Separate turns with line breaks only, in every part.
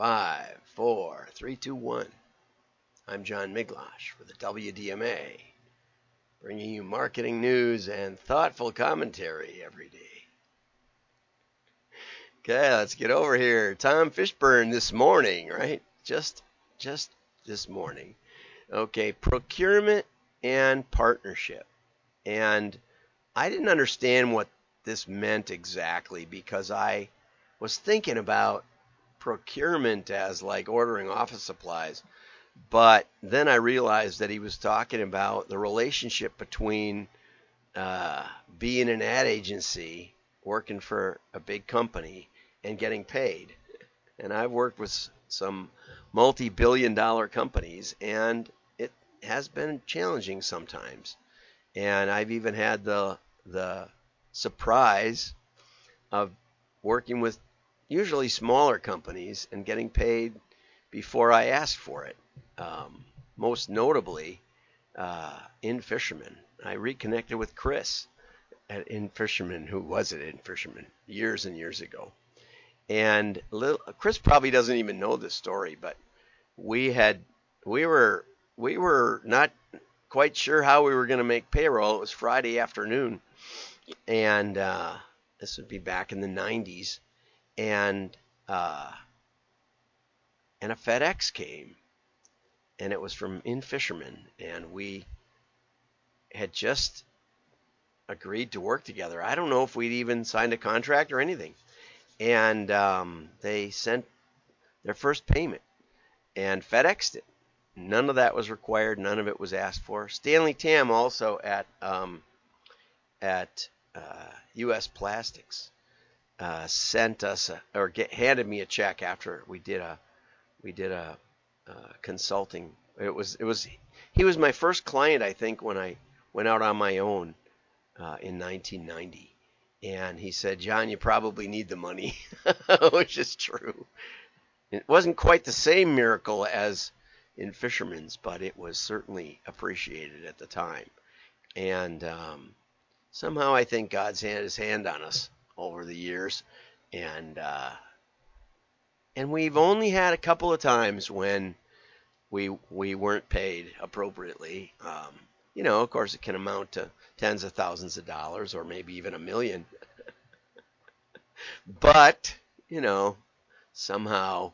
Five, four, three, two, one. I'm John Miglautsch for the WDMA, bringing you marketing news and thoughtful commentary every day. Okay, let's get over here. Tom Fishburne this morning, right? Just, just this morning. Okay, procurement and partnership. And I didn't understand what this meant exactly because I was thinking about procurement as like ordering office supplies. But then I realized that he was talking about the relationship between uh, being an ad agency, working for a big company, and getting paid. And I've worked with some multi billion dollar companies, and it has been challenging sometimes. And I've even had the the surprise of working with usually smaller companies and getting paid before I asked for it. Um, most notably, uh, In-Fisherman, I reconnected with Chris at In-Fisherman, who was at In-Fisherman years and years ago. And little, Chris probably doesn't even know this story, but we had we were we were not quite sure how we were going to make payroll. It was Friday afternoon, and uh, this would be back in the 90s, and uh, and a FedEx came, and it was from In-Fisherman, and we had just agreed to work together. I don't know if we'd even signed a contract or anything, and um, they sent their first payment, and FedExed it None of that was required. None of it was asked for. Stanley Tam also at um, at uh, U.S. Plastics uh, sent us a, or get, handed me a check after we did a we did a uh, consulting. It was it was he was my first client I think when I went out on my own uh, in 1990, and he said, "John, you probably need the money," which is true. It wasn't quite the same miracle as In-Fisherman's, but it was certainly appreciated at the time. And um, somehow I think God's had his hand on us over the years. And uh, and we've only had a couple of times when we we weren't paid appropriately. Um, you know, of course, it can amount to tens of thousands of dollars or maybe even a million. but you know, somehow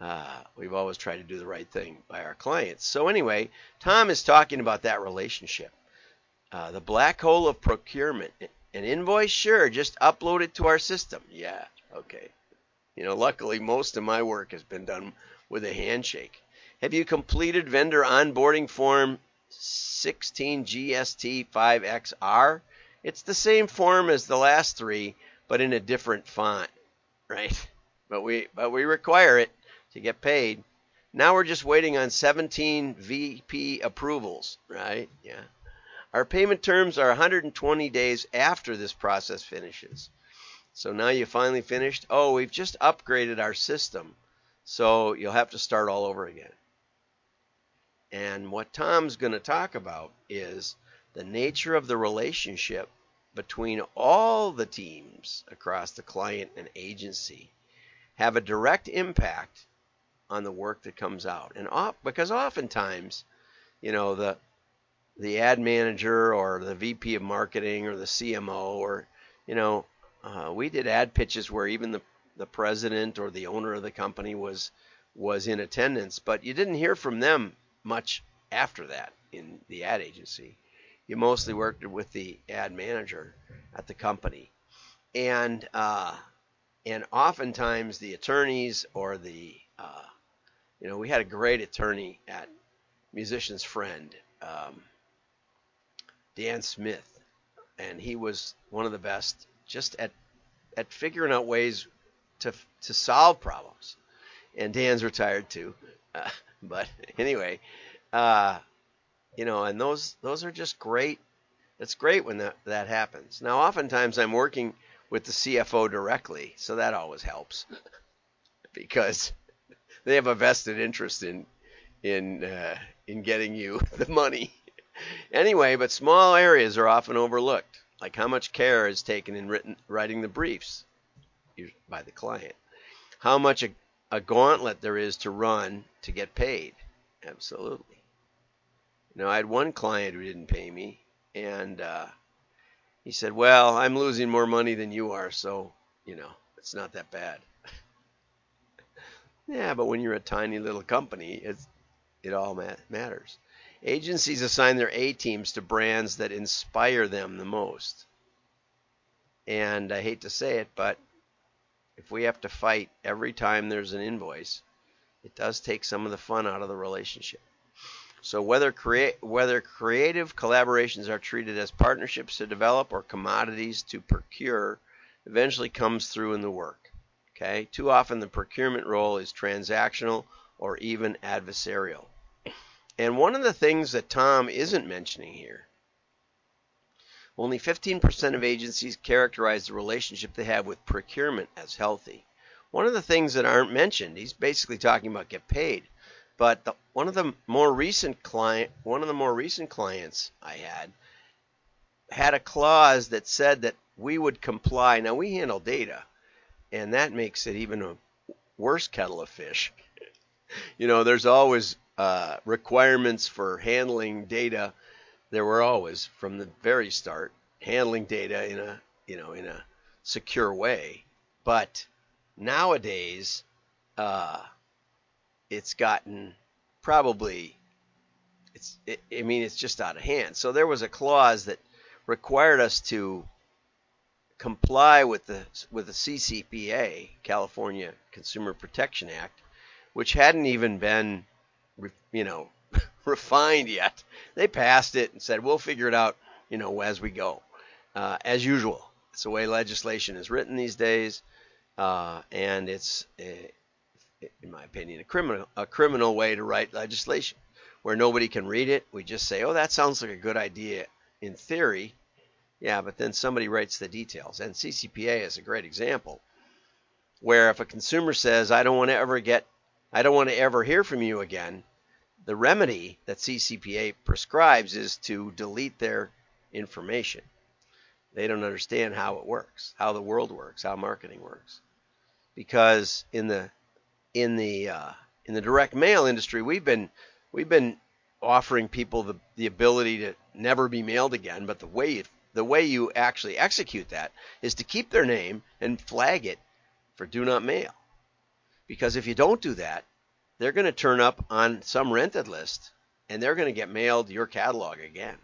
uh, we've always tried to do the right thing by our clients. So, anyway, Tom is talking about that relationship. Uh, the black hole of procurement. An invoice? Sure, just upload it to our system. Yeah, okay. You know, luckily, most of my work has been done with a handshake. Have you completed vendor onboarding form 16GST5XR? It's the same form as the last three, but in a different font, right? But we but we require it to get paid. Now we're just waiting on 17 VP approvals, right? Yeah. Our payment terms are 120 days after this process finishes. So now you finally finished. Oh, we've just upgraded our system. So you'll have to start all over again. And what Tom's going to talk about is the nature of the relationship between all the teams across the client and agency have a direct impact on the work that comes out. And off, because oftentimes, you know, the the ad manager or the VP of marketing or the CMO or you know, uh, we did ad pitches where even the the president or the owner of the company was was in attendance, but you didn't hear from them much after that in the ad agency. You mostly worked with the ad manager at the company, and uh, and oftentimes the attorneys or the uh, you know, we had a great attorney at Musician's Friend, um, Dan Smith, and he was one of the best just at at figuring out ways to to solve problems. And Dan's retired too, uh, but anyway, uh, you know, and those those are just great. It's great when that that happens. Now, oftentimes I'm working with the CFO directly, so that always helps because they have a vested interest in in uh, in getting you the money. Anyway, but small areas are often overlooked, like how much care is taken in written, writing the briefs by the client, how much a gauntlet there is to run to get paid. Absolutely. You know, I had one client who didn't pay me, and uh, he said, "Well, I'm losing more money than you are, so you know, it's not that bad." yeah, but when you're a tiny little company, it's it all matters. Agencies assign their A teams to brands that inspire them the most. And I hate to say it, but if we have to fight every time there's an invoice, it does take some of the fun out of the relationship. So whether whether creative collaborations are treated as partnerships to develop or commodities to procure eventually comes through in the work. Okay? Too often the procurement role is transactional or even adversarial. And one of the things that Tom isn't mentioning here only 15% of agencies characterize the relationship they have with procurement as healthy. One of the things that aren't mentioned, he's basically talking about get paid. But the, one of the more recent client, one of the more recent clients I had, had a clause that said that we would comply. Now we handle data, and that makes it even a worse kettle of fish. you know, there's always uh, requirements for handling data. There were always from the very start handling data in a you know in a secure way, but nowadays uh, it's gotten probably it's it, I mean it's just out of hand. So there was a clause that required us to comply with the with the CCPA, California Consumer Protection Act, which hadn't even been you know, refined yet. They passed it and said, we'll figure it out, you know, as we go. Uh, as usual, it's the way legislation is written these days, uh, and it's, a, in my opinion, a criminal a criminal way to write legislation, where nobody can read it. We just say, oh, that sounds like a good idea in theory, yeah, but then somebody writes the details. And CCPA is a great example, where if a consumer says, I don't want to ever get, I don't want to ever hear from you again, the remedy that CCPA prescribes is to delete their information. They don't understand how it works, how the world works, how marketing works. Because in the in the uh, in the direct mail industry, we've been we've been offering people the, the ability to never be mailed again, but the way you, the way you actually execute that is to keep their name and flag it for do not mail. Because if you don't do that, they're going to turn up on some rented list and they're going to get mailed your catalog again,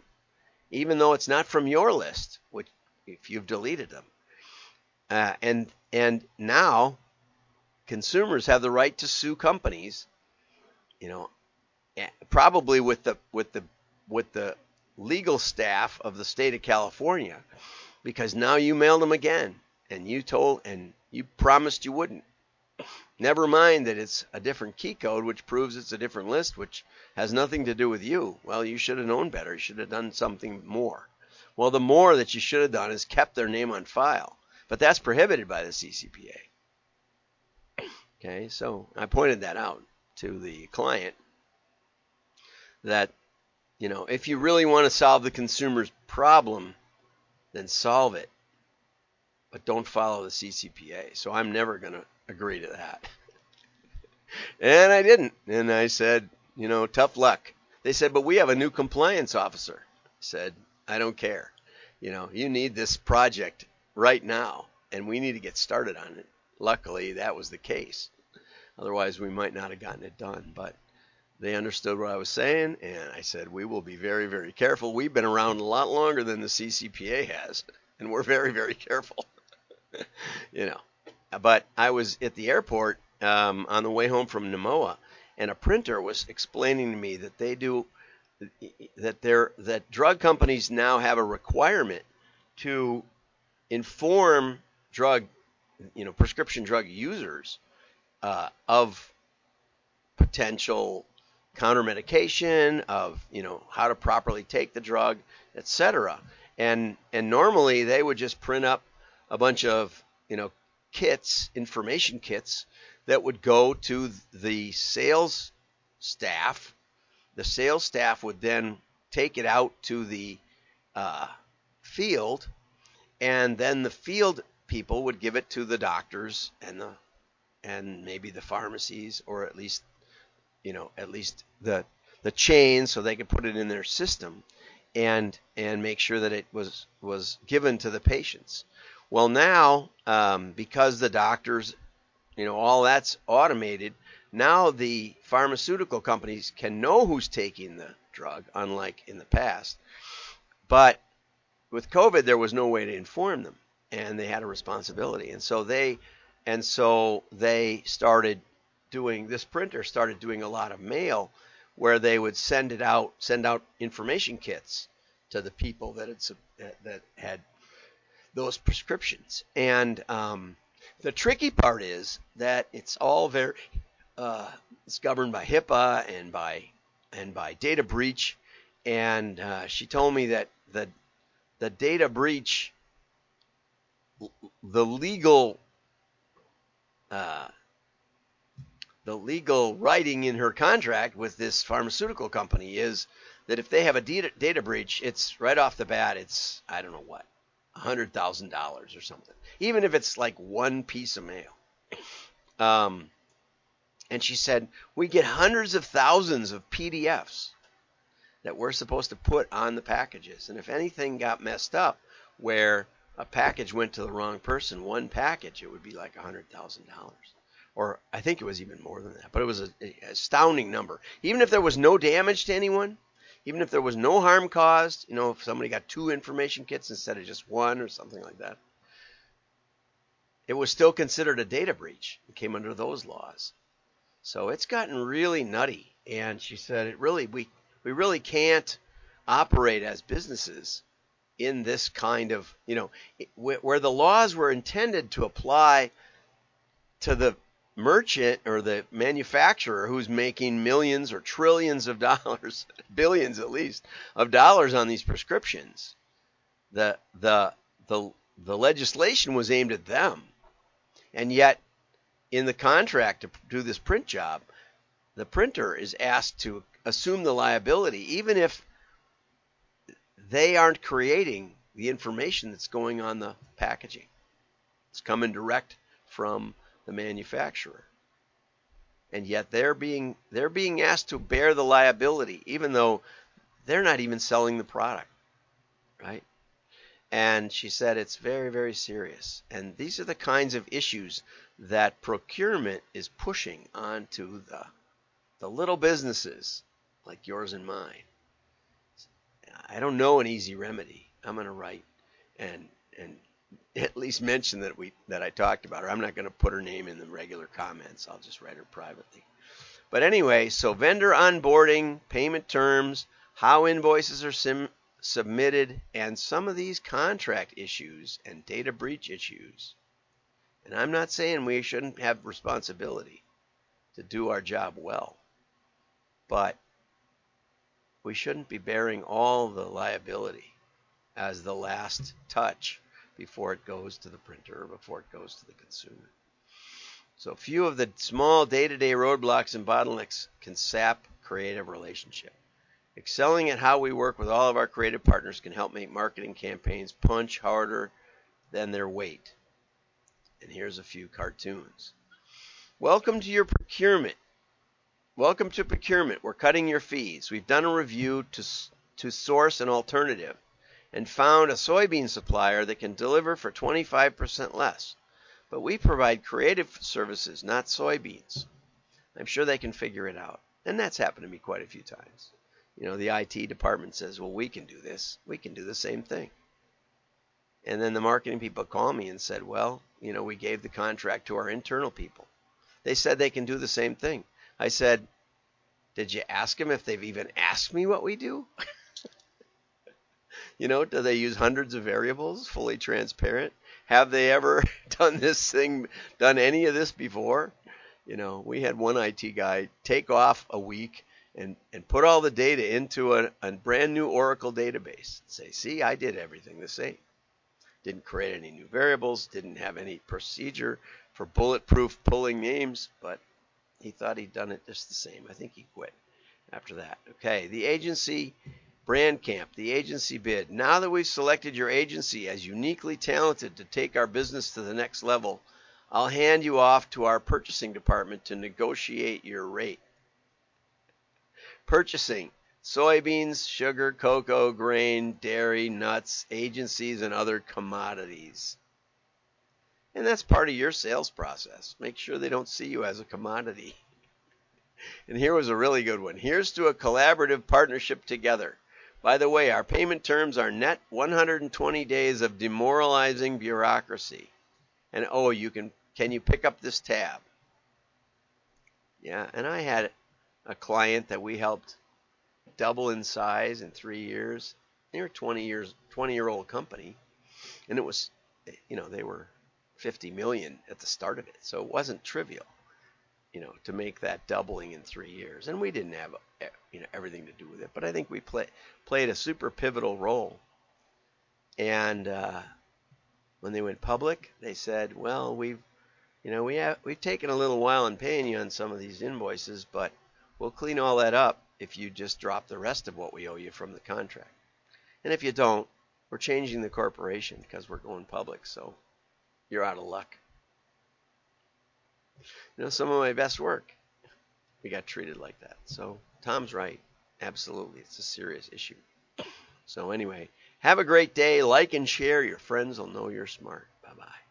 even though it's not from your list, which if you've deleted them. Uh, and and now consumers have the right to sue companies, you know, eh, probably with the with the with the legal staff of the state of California, because now you mailed them again, and you told and you promised you wouldn't. Never mind that it's a different key code, which proves it's a different list, which has nothing to do with you. Well, you should have known better. You should have done something more. Well, the more that you should have done is kept their name on file. But that's prohibited by the CCPA. Okay, so I pointed that out to the client that, you know, if you really want to solve the consumer's problem, then solve it. But don't follow the CCPA. So I'm never going to agree to that. and I didn't. And I said, you know, tough luck. They said, but we have a new compliance officer. I said, I don't care. You know, you need this project right now, and we need to get started on it. Luckily, that was the case. Otherwise, we might not have gotten it done. But they understood what I was saying, and I said, we will be very, very careful. We've been around a lot longer than the CCPA has, and we're very, very careful. you know, but I was at the airport um, on the way home from NEMOA, and a printer was explaining to me that they do that they that drug companies now have a requirement to inform drug, you know, prescription drug users uh, of potential counter medication, of you know how to properly take the drug, etc. And and normally they would just print up a bunch of you know kits, information kits, that would go to the sales staff. The sales staff would then take it out to the uh, field, and then the field people would give it to the doctors and the and maybe the pharmacies, or at least, you know, at least the the chain, so they could put it in their system, and and make sure that it was was given to the patients. Well, now um, because the doctors, you know, all that's automated. Now the pharmaceutical companies can know who's taking the drug, unlike in the past. But with COVID, there was no way to inform them, and they had a responsibility, and so they, and so they started doing this printer started doing a lot of mail, where they would send it out, send out information kits to the people that had that had those prescriptions, and um, the tricky part is that it's all very uh, it's governed by HIPAA and by and by data breach. And uh, she told me that the the data breach, the legal uh, the legal writing in her contract with this pharmaceutical company is that if they have a data, data breach, it's right off the bat, it's I don't know what, hundred thousand dollars or something. Even if it's like one piece of mail. Um, and she said, We get hundreds of thousands of PDFs that we're supposed to put on the packages. And if anything got messed up where a package went to the wrong person, one package, it would be like $100,000. Or I think it was even more than that. But it was an astounding number. Even if there was no damage to anyone, even if there was no harm caused, you know, if somebody got two information kits instead of just one or something like that, it was still considered a data breach. It came under those laws. So it's gotten really nutty. And she said, it really, we, we really can't operate as businesses in this kind of, you know, where the laws were intended to apply to the merchant or the manufacturer who's making millions or trillions of dollars, billions at least, of dollars on these prescriptions. The the the the legislation was aimed at them. And yet in the contract to do this print job, the printer is asked to assume the liability, even if they aren't creating the information that's going on the packaging. It's coming direct from the manufacturer. And yet they're being they're being asked to bear the liability, even though they're not even selling the product. Right? And she said it's very, very serious. And these are the kinds of issues that procurement is pushing onto the the little businesses like yours and mine. I don't know an easy remedy. I'm going to write and and at least mention that we that I talked about her. I'm not going to put her name in the regular comments. I'll just write her privately. But anyway, so vendor onboarding, payment terms, how invoices are sim- submitted, and some of these contract issues and data breach issues and I'm not saying we shouldn't have responsibility to do our job well, but we shouldn't be bearing all the liability as the last touch before it goes to the printer or before it goes to the consumer. So few of the small day-to-day roadblocks and bottlenecks can sap creative relationship. Excelling at how we work with all of our creative partners can help make marketing campaigns punch harder than their weight. And here's a few cartoons. Welcome to your procurement. Welcome to procurement. We're cutting your fees. We've done a review to, to source an alternative and found a soybean supplier that can deliver for 25% less. But we provide creative services, not soybeans. I'm sure they can figure it out. And that's happened to me quite a few times. You know, the IT department says, well, we can do this. We can do the same thing. And then the marketing people call me and said, well, you know, we gave the contract to our internal people. They said they can do the same thing. I said, Did you ask them if they've even asked me what we do? you know, do they use hundreds of variables, fully transparent? Have they ever done this thing, done any of this before? You know, we had one IT guy take off a week and, and put all the data into a, a brand new Oracle database. Say, see, I did everything the same didn't create any new variables, didn't have any procedure for bulletproof pulling names, but he thought he'd done it just the same. I think he quit after that. Okay, the agency brand camp, the agency bid. Now that we've selected your agency as uniquely talented to take our business to the next level, I'll hand you off to our purchasing department to negotiate your rate. Purchasing soybeans, sugar, cocoa, grain, dairy, nuts, agencies, and other commodities. And that's part of your sales process. Make sure they don't see you as a commodity. And here was a really good one. Here's to a collaborative partnership together. By the way, our payment terms are net 120 days of demoralizing bureaucracy. And oh, you can can you pick up this tab? Yeah, and I had a client that we helped double in size in 3 years. They were 20 years 20 year old company and it was you know, they were 50 million at the start of it. So it wasn't trivial you know, to make that doubling in three years. And we didn't have, you know, everything to do with it, but I think we play, played a super pivotal role. And uh, when they went public, they said, "Well, we've, you know, we have we've taken a little while in paying you on some of these invoices, but we'll clean all that up if you just drop the rest of what we owe you from the contract. And if you don't, we're changing the corporation because we're going public, so you're out of luck." You know, some of my best work, we got treated like that. So Tom's right. Absolutely. It's a serious issue. So anyway, have a great day. Like and share. Your friends will know you're smart. Bye bye.